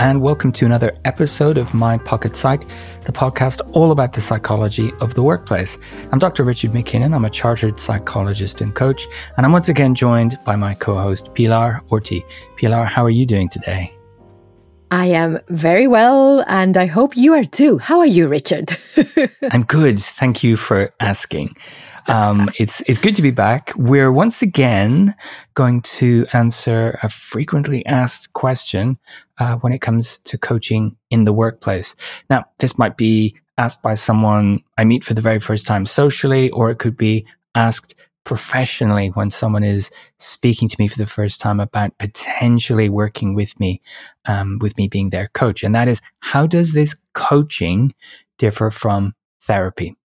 and welcome to another episode of My Pocket Psych, the podcast all about the psychology of the workplace. I'm Dr. Richard MacKinnon. I'm a chartered psychologist and coach, and I'm once again joined by my co host, Pilar Orti. Pilar, how are you doing today? I am very well, and I hope you are too. How are you, Richard? I'm good. Thank you for asking. Um, it's it's good to be back. We're once again going to answer a frequently asked question uh, when it comes to coaching in the workplace. Now, this might be asked by someone I meet for the very first time socially, or it could be asked professionally when someone is speaking to me for the first time about potentially working with me, um, with me being their coach. And that is, how does this coaching differ from therapy?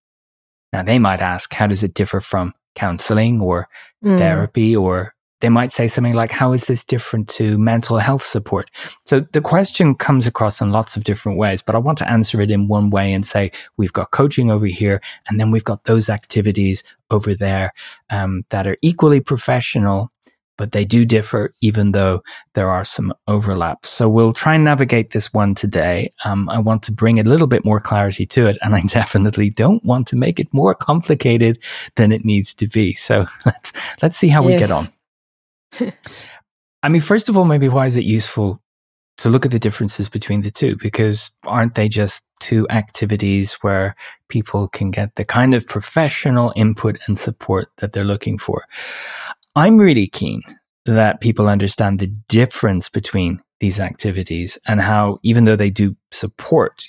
Now, they might ask, how does it differ from counseling or mm. therapy? Or they might say something like, how is this different to mental health support? So the question comes across in lots of different ways, but I want to answer it in one way and say, we've got coaching over here, and then we've got those activities over there um, that are equally professional but they do differ even though there are some overlaps. So we'll try and navigate this one today. Um, I want to bring a little bit more clarity to it, and I definitely don't want to make it more complicated than it needs to be. So let's let's see how yes. we get on. I mean, first of all, maybe why is it useful to look at the differences between the two? Because aren't they just two activities where people can get the kind of professional input and support that they're looking for? I'm really keen that people understand the difference between these activities and how, even though they do support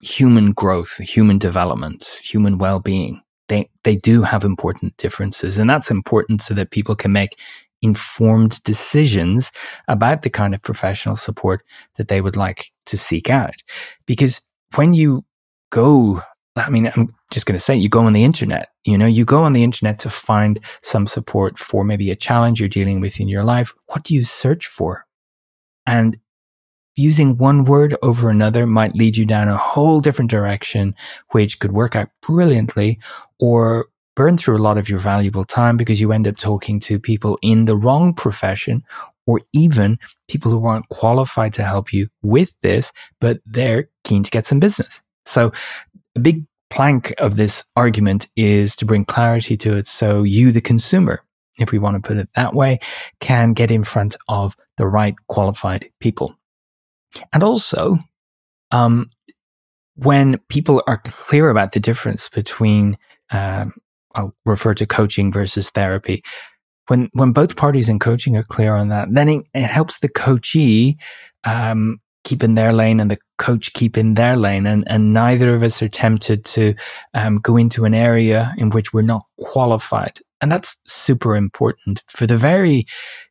human growth, human development, human well being, they, they do have important differences. And that's important so that people can make informed decisions about the kind of professional support that they would like to seek out. Because when you go I mean, I'm just going to say, you go on the internet, you know, you go on the internet to find some support for maybe a challenge you're dealing with in your life. What do you search for? And using one word over another might lead you down a whole different direction, which could work out brilliantly or burn through a lot of your valuable time because you end up talking to people in the wrong profession or even people who aren't qualified to help you with this, but they're keen to get some business. So a big plank of this argument is to bring clarity to it so you, the consumer, if we want to put it that way, can get in front of the right qualified people. And also, um, when people are clear about the difference between, um, I'll refer to coaching versus therapy. When when both parties in coaching are clear on that, then it, it helps the coachee um, keep in their lane and the coach keep in their lane. And, and neither of us are tempted to um, go into an area in which we're not qualified. And that's super important for the very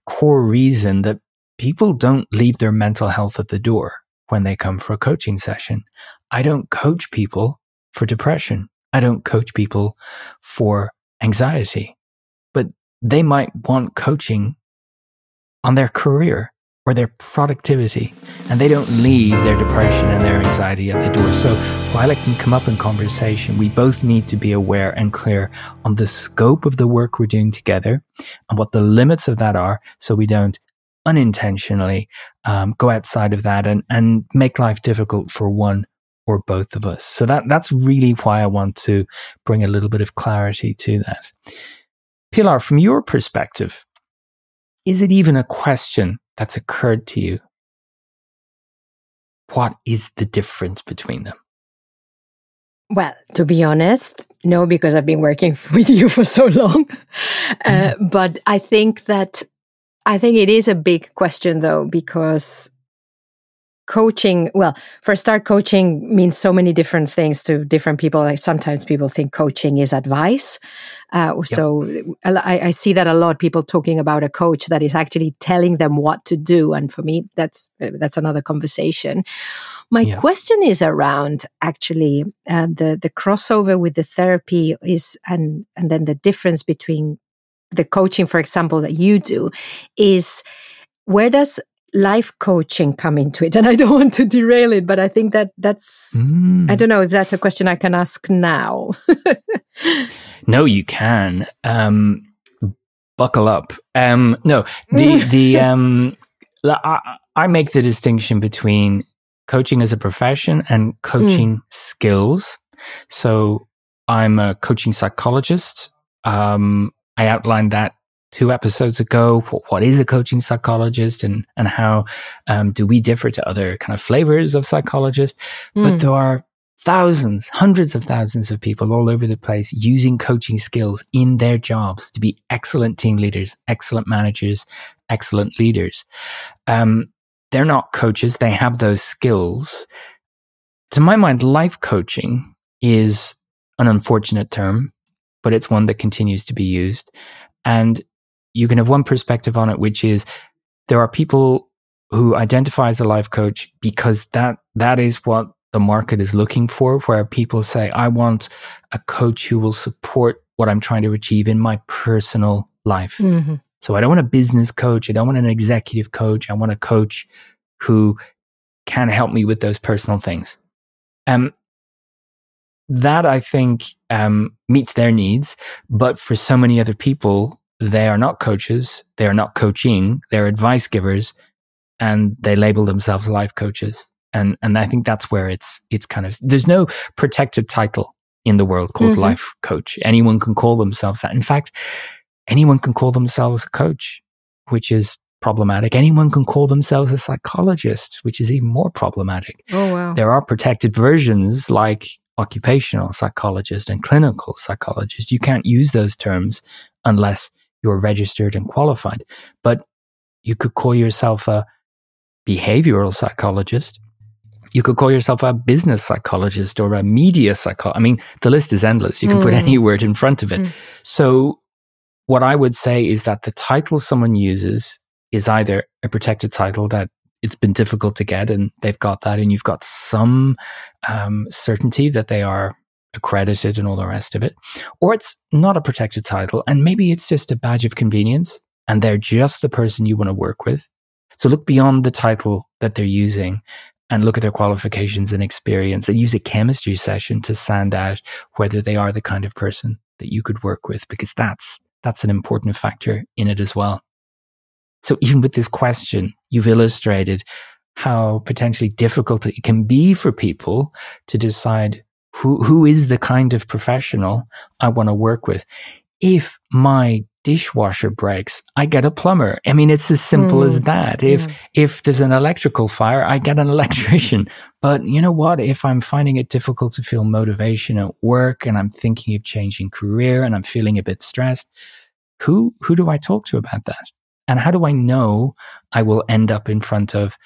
core reason that people don't leave their mental health at the door when they come for a coaching session. I don't coach people for depression. I don't coach people for anxiety, but they might want coaching on their career or their productivity, and they don't leave their depression and their anxiety at the door. So while it can come up in conversation, we both need to be aware and clear on the scope of the work we're doing together and what the limits of that are so we don't unintentionally um, go outside of that and, and make life difficult for one or both of us. So that that's really why I want to bring a little bit of clarity to that. Pilar, from your perspective, is it even a question that's occurred to you, what is the difference between them? Well, to be honest, no, because I've been working with you for so long. Uh, mm-hmm. but I think that I think it is a big question though, because coaching well for start coaching means so many different things to different people like sometimes people think coaching is advice uh, yep. so I, I, see that a lot people talking about a coach that is actually telling them what to do and for me that's that's another conversation my yeah. question is around actually um, the the crossover with the therapy is and and then the difference between the coaching for example that you do is where does life coaching come into it and i don't want to derail it but i think that that's mm. i don't know if that's a question i can ask now no you can um, buckle up um, no the the um, I, I make the distinction between coaching as a profession and coaching mm. skills. So I'm a coaching psychologist. Um, I outlined that two episodes ago. What is a coaching psychologist and, and how um, do we differ to other kind of flavors of psychologists? Mm. But there are thousands, hundreds of thousands of people all over the place using coaching skills in their jobs to be excellent team leaders, excellent managers, excellent leaders. Um, they're not coaches, they have those skills. To my mind, life coaching is an unfortunate term, but it's one that continues to be used. And you can have one perspective on it, which is there are people who identify as a life coach because that that is what the market is looking for, where people say, I want a coach who will support what I'm trying to achieve in my personal life. Mm-hmm. So I don't want a business coach. I don't want an executive coach. I want a coach who can help me with those personal things. Um, that I think um, meets their needs, but for so many other people, they are not coaches. They are not coaching. They're advice givers, and they label themselves life coaches. And and I think that's where it's it's kind of there's no protected title in the world called mm-hmm. life coach. Anyone can call themselves that. In fact, anyone can call themselves a coach, which is problematic. Anyone can call themselves a psychologist, which is even more problematic. Oh, wow. There are protected versions like occupational psychologist and clinical psychologist. You can't use those terms unless you're registered and qualified. But you could call yourself a behavioral psychologist. You could call yourself a business psychologist or a media psychologist. I mean, the list is endless. You can mm. put any word in front of it. Mm. So what I would say is that the title someone uses is either a protected title that it's been difficult to get and they've got that and you've got some um, certainty that they are accredited and all the rest of it or it's not a protected title and maybe it's just a badge of convenience and they're just the person you want to work with. So look beyond the title that they're using and look at their qualifications and experience and use a chemistry session to sand out whether they are the kind of person that you could work with because that's that's an important factor in it as well. So even with this question, you've illustrated how potentially difficult it can be for people to decide who, who is the kind of professional I want to work with. If my dishwasher breaks, I get a plumber. I mean, it's as simple mm, as that. If, yeah. if there's an electrical fire, I get an electrician. But you know what? If I'm finding it difficult to feel motivation at work and I'm thinking of changing career and I'm feeling a bit stressed, who, who do I talk to about that? And how do I know I will end up in front of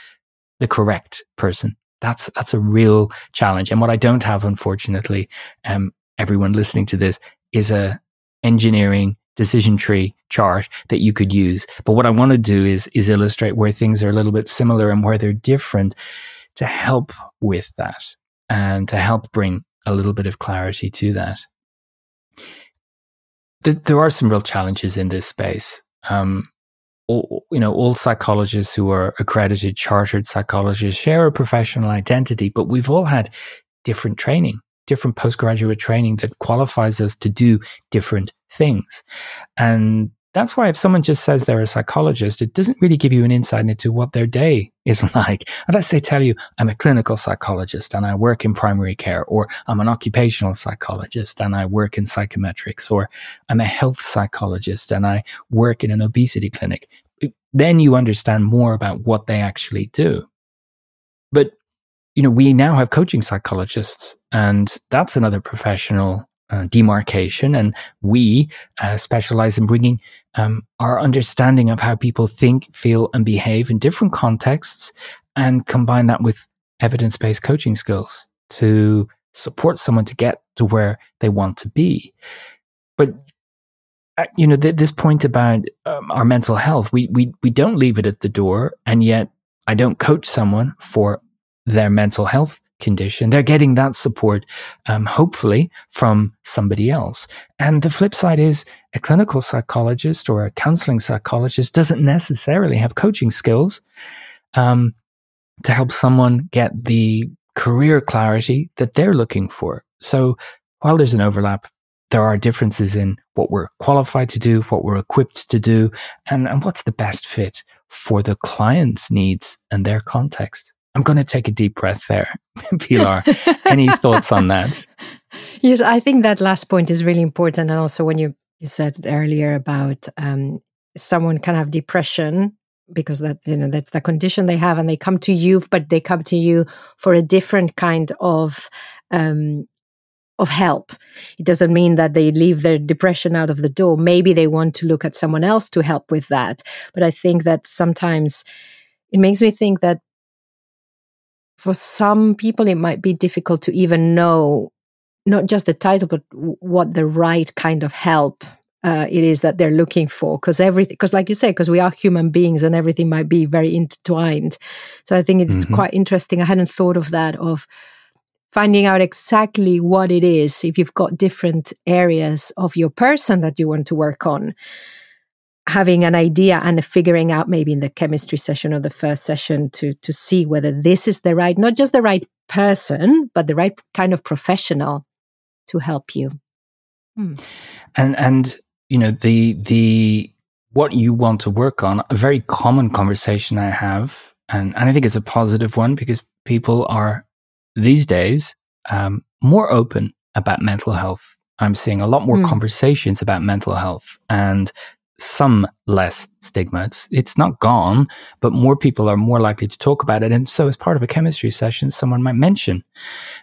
the correct person? That's, that's a real challenge. And what I don't have, unfortunately, um, everyone listening to this is a engineering decision tree chart that you could use. But what I want to do is, is illustrate where things are a little bit similar and where they're different to help with that and to help bring a little bit of clarity to that. There are some real challenges in this space. Um, all, you know, all psychologists who are accredited chartered psychologists share a professional identity, but we've all had different training, different postgraduate training that qualifies us to do different things. And that's why if someone just says they're a psychologist, it doesn't really give you an insight into what their day is like. Unless they tell you, I'm a clinical psychologist and I work in primary care, or I'm an occupational psychologist and I work in psychometrics, or I'm a health psychologist and I work in an obesity clinic. Then you understand more about what they actually do. But, you know, we now have coaching psychologists and that's another professional uh, demarcation, and we uh, specialize in bringing um, our understanding of how people think, feel, and behave in different contexts, and combine that with evidence-based coaching skills to support someone to get to where they want to be. But uh, you know, th- this point about um, our mental health, we we we don't leave it at the door, and yet I don't coach someone for their mental health condition. They're getting that support, um, hopefully, from somebody else. And the flip side is a clinical psychologist or a counseling psychologist doesn't necessarily have coaching skills um, to help someone get the career clarity that they're looking for. So while there's an overlap, there are differences in what we're qualified to do, what we're equipped to do, and, and what's the best fit for the client's needs and their context. I'm going to take a deep breath there. Pilar, any thoughts on that? Yes, I think that last point is really important. And also, when you, you said earlier about um, someone can have depression because that you know that's the condition they have and they come to you but they come to you for a different kind of um, of help. It doesn't mean that they leave their depression out of the door. Maybe they want to look at someone else to help with that. But I think that sometimes it makes me think that for some people, it might be difficult to even know not just the title, but what the right kind of help uh, it is that they're looking for. Because everything, because like you say, because we are human beings and everything might be very intertwined. So I think it's mm-hmm. quite interesting. I hadn't thought of that, of finding out exactly what it is if you've got different areas of your person that you want to work on having an idea and figuring out maybe in the chemistry session or the first session to to see whether this is the right not just the right person but the right kind of professional to help you hmm. and and you know the the what you want to work on a very common conversation i have and, and i think it's a positive one because people are these days um, more open about mental health. I'm seeing a lot more mm. conversations about mental health and some less stigma. It's, it's not gone, but more people are more likely to talk about it. And so, as part of a chemistry session, someone might mention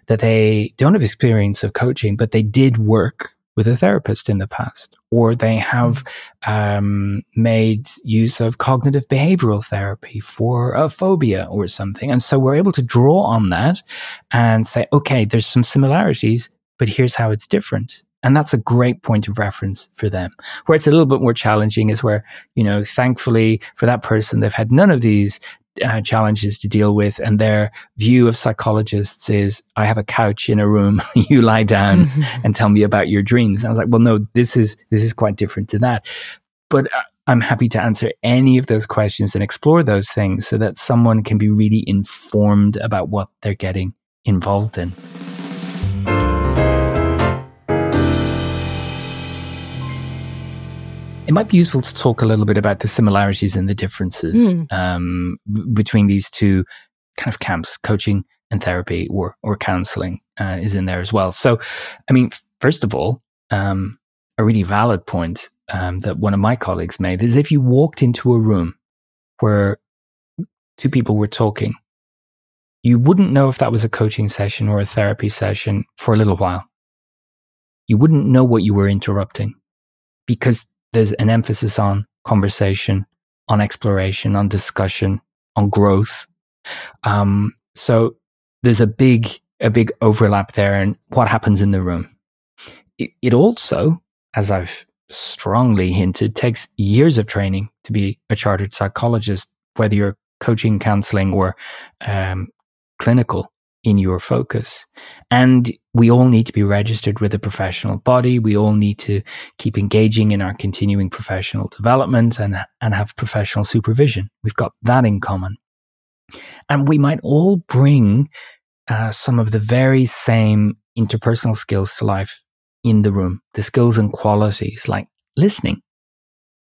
that they don't have experience of coaching, but they did work with a therapist in the past, or they have um, made use of cognitive behavioral therapy for a phobia or something. And so we're able to draw on that and say, okay, there's some similarities, but here's how it's different. And that's a great point of reference for them. Where it's a little bit more challenging is where, you know, thankfully for that person, they've had none of these uh, challenges to deal with, and their view of psychologists is, "I have a couch in a room. you lie down and tell me about your dreams." And I was like, "Well, no, this is this is quite different to that." But uh, I'm happy to answer any of those questions and explore those things so that someone can be really informed about what they're getting involved in. It might be useful to talk a little bit about the similarities and the differences mm. um, b- between these two kind of camps, coaching and therapy or or counseling uh, is in there as well. So, I mean, first of all, um, a really valid point um, that one of my colleagues made is if you walked into a room where two people were talking, you wouldn't know if that was a coaching session or a therapy session for a little while. You wouldn't know what you were interrupting because there's an emphasis on conversation, on exploration, on discussion, on growth. Um, so there's a big a big overlap there and what happens in the room. It, it also, as I've strongly hinted, takes years of training to be a chartered psychologist, whether you're coaching, counseling, or um, clinical in your focus. And we all need to be registered with a professional body. We all need to keep engaging in our continuing professional development and, and have professional supervision. We've got that in common. And we might all bring uh, some of the very same interpersonal skills to life in the room, the skills and qualities like listening,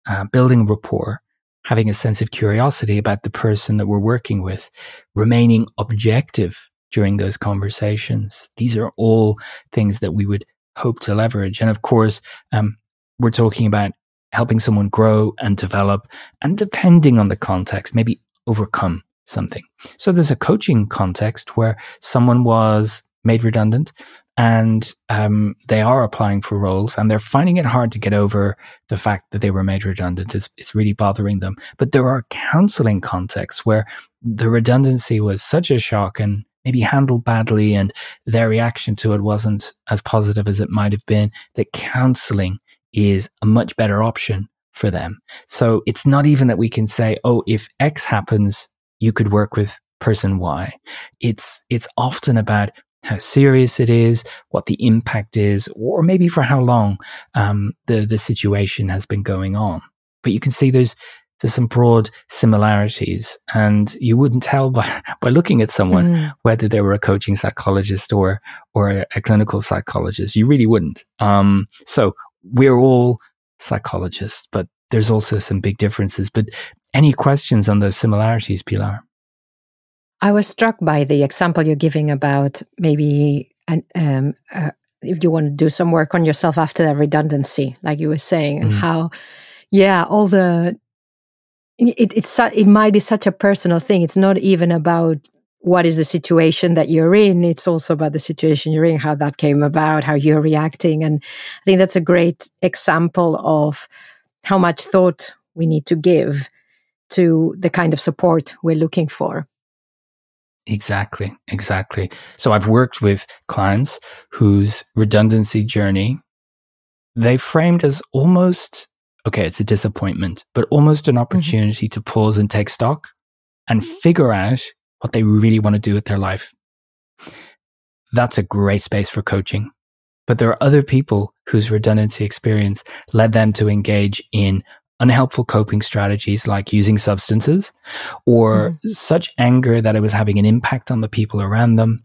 uh, building rapport, having a sense of curiosity about the person that we're working with, remaining objective during those conversations. These are all things that we would hope to leverage. And of course, um, we're talking about helping someone grow and develop, and depending on the context, maybe overcome something. So there's a coaching context where someone was made redundant and um, they are applying for roles and they're finding it hard to get over the fact that they were made redundant. It's, it's really bothering them. But there are counseling contexts where the redundancy was such a shock and maybe handled badly and their reaction to it wasn't as positive as it might have been, that counseling is a much better option for them. So it's not even that we can say, oh, if X happens, you could work with person Y. It's it's often about how serious it is, what the impact is, or maybe for how long um, the the situation has been going on. But you can see there's there's some broad similarities, and you wouldn't tell by, by looking at someone mm. whether they were a coaching psychologist or or a, a clinical psychologist. You really wouldn't. Um, so we're all psychologists, but there's also some big differences. But any questions on those similarities, Pilar? I was struck by the example you're giving about maybe an, um, uh, if you want to do some work on yourself after that redundancy, like you were saying, and mm. how, yeah, all the it, it's it might be such a personal thing. It's not even about what is the situation that you're in. It's also about the situation you're in, how that came about, how you're reacting, and I think that's a great example of how much thought we need to give to the kind of support we're looking for. Exactly, exactly. So I've worked with clients whose redundancy journey they framed as almost okay, it's a disappointment, but almost an mm-hmm. opportunity mm-hmm. to pause and take stock and figure out what they really want to do with their life. That's a great space for coaching. But there are other people whose redundancy experience led them to engage in unhelpful coping strategies like using substances or mm. such anger that it was having an impact on the people around them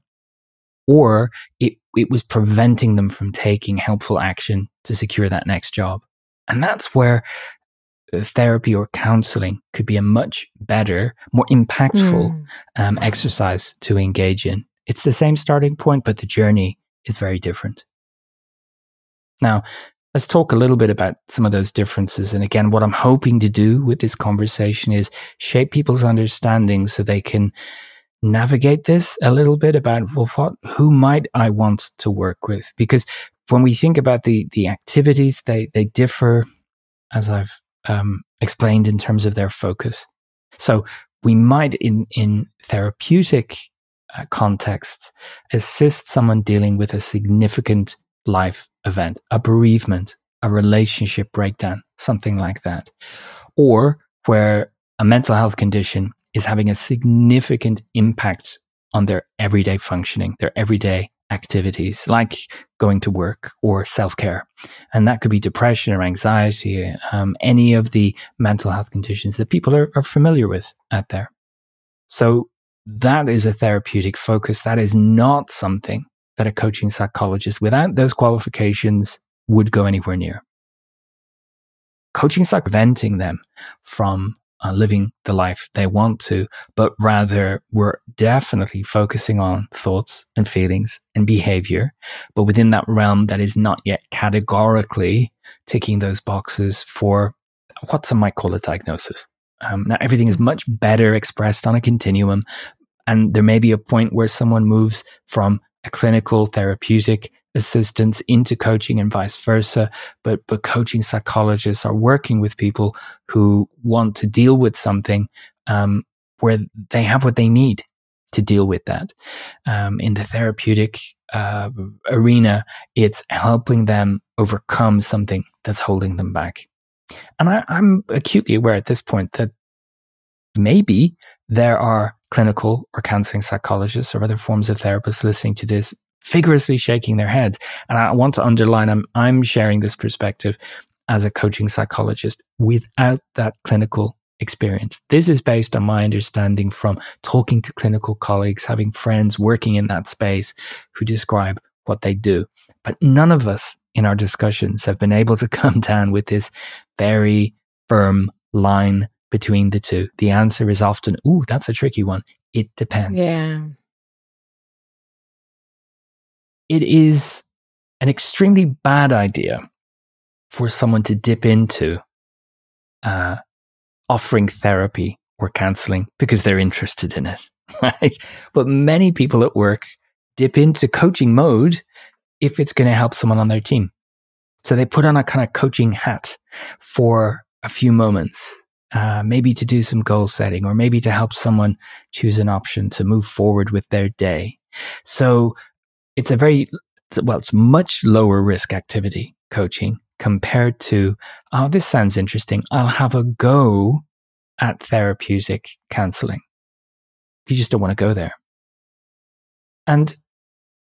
or it, it was preventing them from taking helpful action to secure that next job. And that's where therapy or counseling could be a much better, more impactful mm. um, exercise to engage in. It's the same starting point, but the journey is very different. Now, let's talk a little bit about some of those differences. And again, what I'm hoping to do with this conversation is shape people's understanding so they can navigate this a little bit about well, what who might I want to work with? Because when we think about the the activities, they they differ, as I've um, explained in terms of their focus. So we might, in in therapeutic uh, contexts, assist someone dealing with a significant life event, a bereavement, a relationship breakdown, something like that, or where a mental health condition is having a significant impact on their everyday functioning, their everyday activities like going to work or self care. And that could be depression or anxiety, um, any of the mental health conditions that people are, are familiar with out there. So that is a therapeutic focus. That is not something that a coaching psychologist without those qualifications would go anywhere near. Coaching psych preventing them from uh, living the life they want to, but rather we're definitely focusing on thoughts and feelings and behavior, but within that realm that is not yet categorically ticking those boxes for what some might call a diagnosis. Um, now, everything is much better expressed on a continuum, and there may be a point where someone moves from a clinical therapeutic assistance into coaching and vice versa. But, but coaching psychologists are working with people who want to deal with something, um, where they have what they need to deal with that. Um, in the therapeutic uh, arena, it's helping them overcome something that's holding them back. And I, I'm acutely aware at this point that maybe there are clinical or counseling psychologists or other forms of therapists listening to this vigorously shaking their heads. And I want to underline I'm, I'm sharing this perspective as a coaching psychologist without that clinical experience. This is based on my understanding from talking to clinical colleagues, having friends working in that space who describe what they do. But none of us in our discussions have been able to come down with this very firm line between the two. The answer is often, ooh, that's a tricky one. It depends. Yeah it is an extremely bad idea for someone to dip into uh, offering therapy or counseling because they're interested in it, right? But many people at work dip into coaching mode if it's going to help someone on their team. So they put on a kind of coaching hat for a few moments, uh, maybe to do some goal setting or maybe to help someone choose an option to move forward with their day. So it's a very well, it's much lower risk activity coaching compared to, oh, this sounds interesting. I'll have a go at therapeutic counseling. You just don't want to go there. And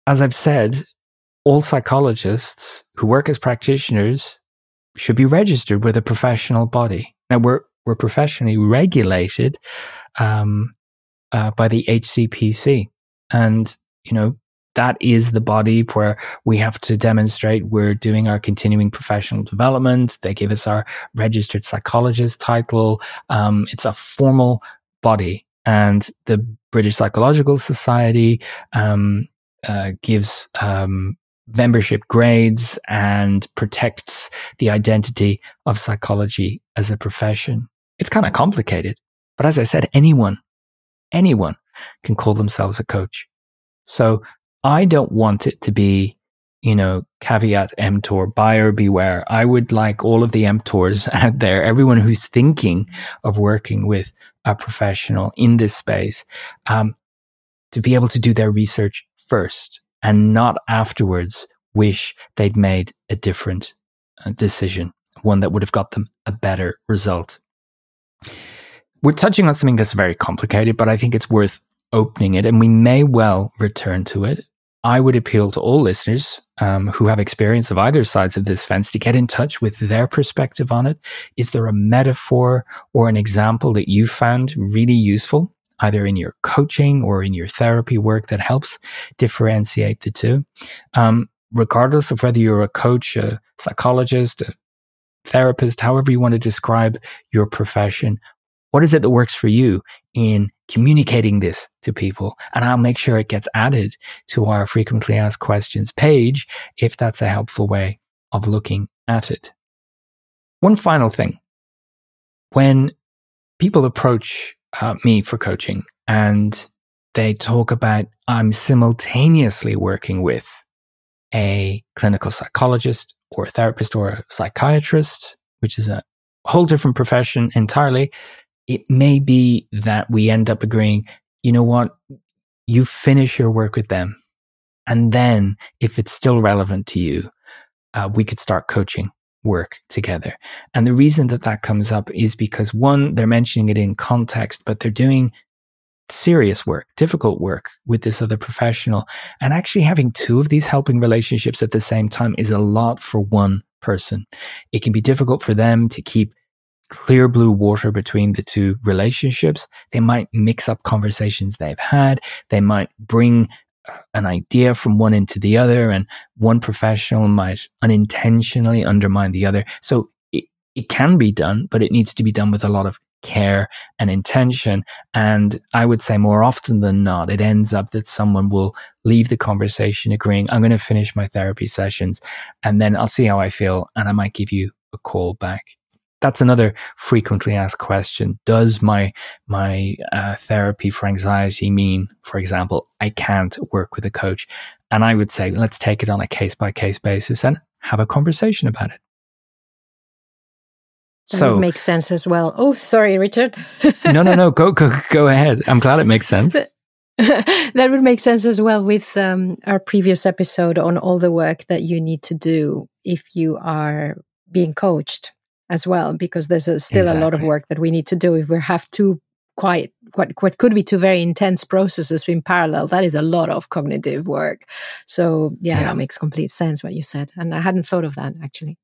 as I've said, all psychologists who work as practitioners should be registered with a professional body. Now we're we're professionally regulated um, uh, by the HCPC, and you know that is the body where we have to demonstrate we're doing our continuing professional development. They give us our registered psychologist title. Um, it's a formal body. And the British Psychological Society um, uh, gives um, membership grades and protects the identity of psychology as a profession. It's kind of complicated. But as I said, anyone, anyone can call themselves a coach. So I don't want it to be, you know, caveat emptor, buyer beware. I would like all of the emptors out there, everyone who's thinking of working with a professional in this space, um, to be able to do their research first and not afterwards wish they'd made a different uh, decision, one that would have got them a better result. We're touching on something that's very complicated, but I think it's worth opening it, and we may well return to it. I would appeal to all listeners um, who have experience of either sides of this fence to get in touch with their perspective on it. Is there a metaphor or an example that you found really useful, either in your coaching or in your therapy work that helps differentiate the two? Um, regardless of whether you're a coach, a psychologist, a therapist, however you want to describe your profession, what is it that works for you in communicating this to people? And I'll make sure it gets added to our frequently asked questions page if that's a helpful way of looking at it. One final thing. When people approach uh, me for coaching and they talk about I'm simultaneously working with a clinical psychologist or a therapist or a psychiatrist, which is a whole different profession entirely, it may be that we end up agreeing, you know what, you finish your work with them. And then if it's still relevant to you, uh, we could start coaching work together. And the reason that that comes up is because one, they're mentioning it in context, but they're doing serious work, difficult work with this other professional. And actually having two of these helping relationships at the same time is a lot for one person. It can be difficult for them to keep clear blue water between the two relationships. They might mix up conversations they've had. They might bring uh, an idea from one into the other, and one professional might unintentionally undermine the other. So it, it can be done, but it needs to be done with a lot of care and intention. And I would say more often than not, it ends up that someone will leave the conversation agreeing, I'm going to finish my therapy sessions and then I'll see how I feel and I might give you a call back that's another frequently asked question. Does my my uh, therapy for anxiety mean, for example, I can't work with a coach? And I would say, let's take it on a case by case basis and have a conversation about it. That so makes sense as well. Oh, sorry, Richard. no, no, no. Go, go, go ahead. I'm glad it makes sense. that would make sense as well with um, our previous episode on all the work that you need to do if you are being coached as well, because there's a, still exactly. a lot of work that we need to do if we have two quite quite what could be two very intense processes in parallel. That is a lot of cognitive work. So yeah, yeah. that makes complete sense what you said, and I hadn't thought of that actually.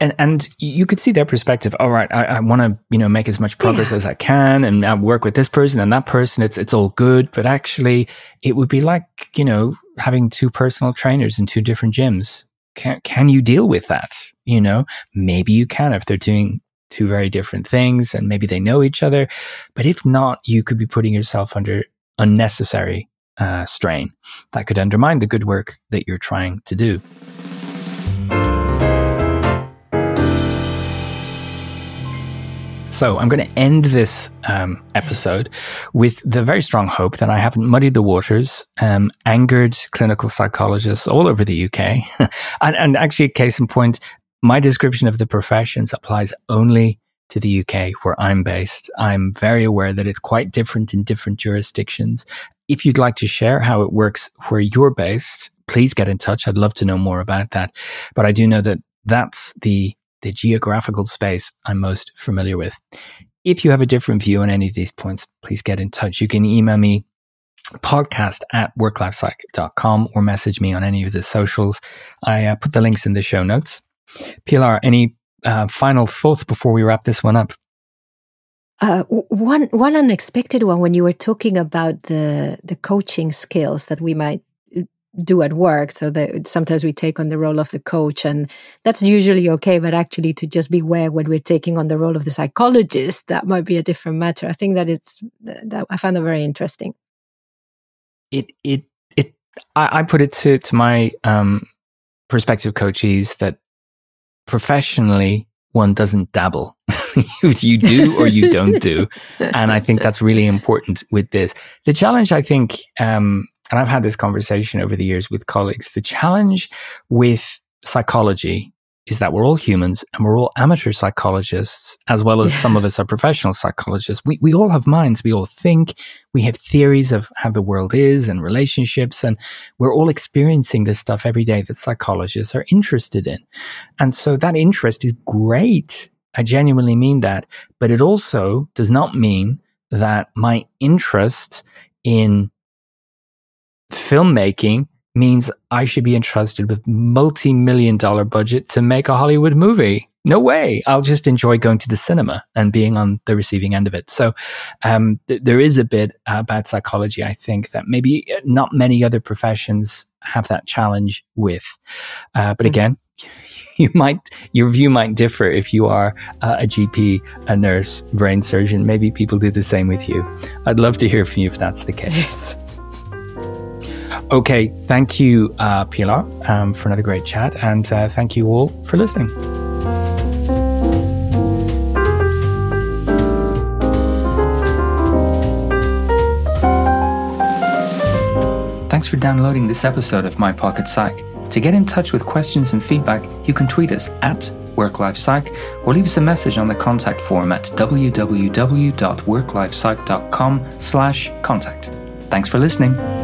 And and you could see their perspective. All right, I, I want to you know make as much progress yeah. as I can, and I work with this person and that person. It's it's all good, but actually, it would be like you know having two personal trainers in two different gyms can can you deal with that? You know, maybe you can if they're doing two very different things and maybe they know each other. But if not, you could be putting yourself under unnecessary uh, strain that could undermine the good work that you're trying to do. So I'm going to end this um, episode with the very strong hope that I haven't muddied the waters, um, angered clinical psychologists all over the UK. and, and actually, case in point, my description of the professions applies only to the UK where I'm based. I'm very aware that it's quite different in different jurisdictions. If you'd like to share how it works where you're based, please get in touch. I'd love to know more about that. But I do know that that's the the geographical space I'm most familiar with. If you have a different view on any of these points, please get in touch. You can email me podcast at worklifepsych.com or message me on any of the socials. I uh, put the links in the show notes. Pilar, any uh, final thoughts before we wrap this one up? Uh, one one unexpected one when you were talking about the the coaching skills that we might do at work. So that sometimes we take on the role of the coach, and that's usually okay. But actually, to just beware when we're taking on the role of the psychologist, that might be a different matter. I think that it's that I found that very interesting. It it it. I, I put it to to my um, prospective coaches that professionally one doesn't dabble. you do or you don't do. And I think that's really important with this. The challenge, I think, um, and I've had this conversation over the years with colleagues, the challenge with psychology is that we're all humans and we're all amateur psychologists, as well as yes. some of us are professional psychologists. We, we all have minds. We all think. We have theories of how the world is and relationships. And we're all experiencing this stuff every day that psychologists are interested in. And so that interest is great. I genuinely mean that. But it also does not mean that my interest in filmmaking means I should be entrusted with multi-million dollar budget to make a Hollywood movie. No way. I'll just enjoy going to the cinema and being on the receiving end of it. So, um, th- there is a bit about psychology, I think, that maybe not many other professions have that challenge with. Uh, but mm-hmm. again, you might your view might differ if you are uh, a GP, a nurse, brain surgeon. Maybe people do the same with you. I'd love to hear from you if that's the case. Okay, thank you, uh, Pilar, um, for another great chat, and uh, thank you all for listening. Thanks for downloading this episode of My Pocket Psych. To get in touch with questions and feedback, you can tweet us at WorkLifePsych or leave us a message on the contact form at www.worklifepsych.com slash contact. Thanks for listening.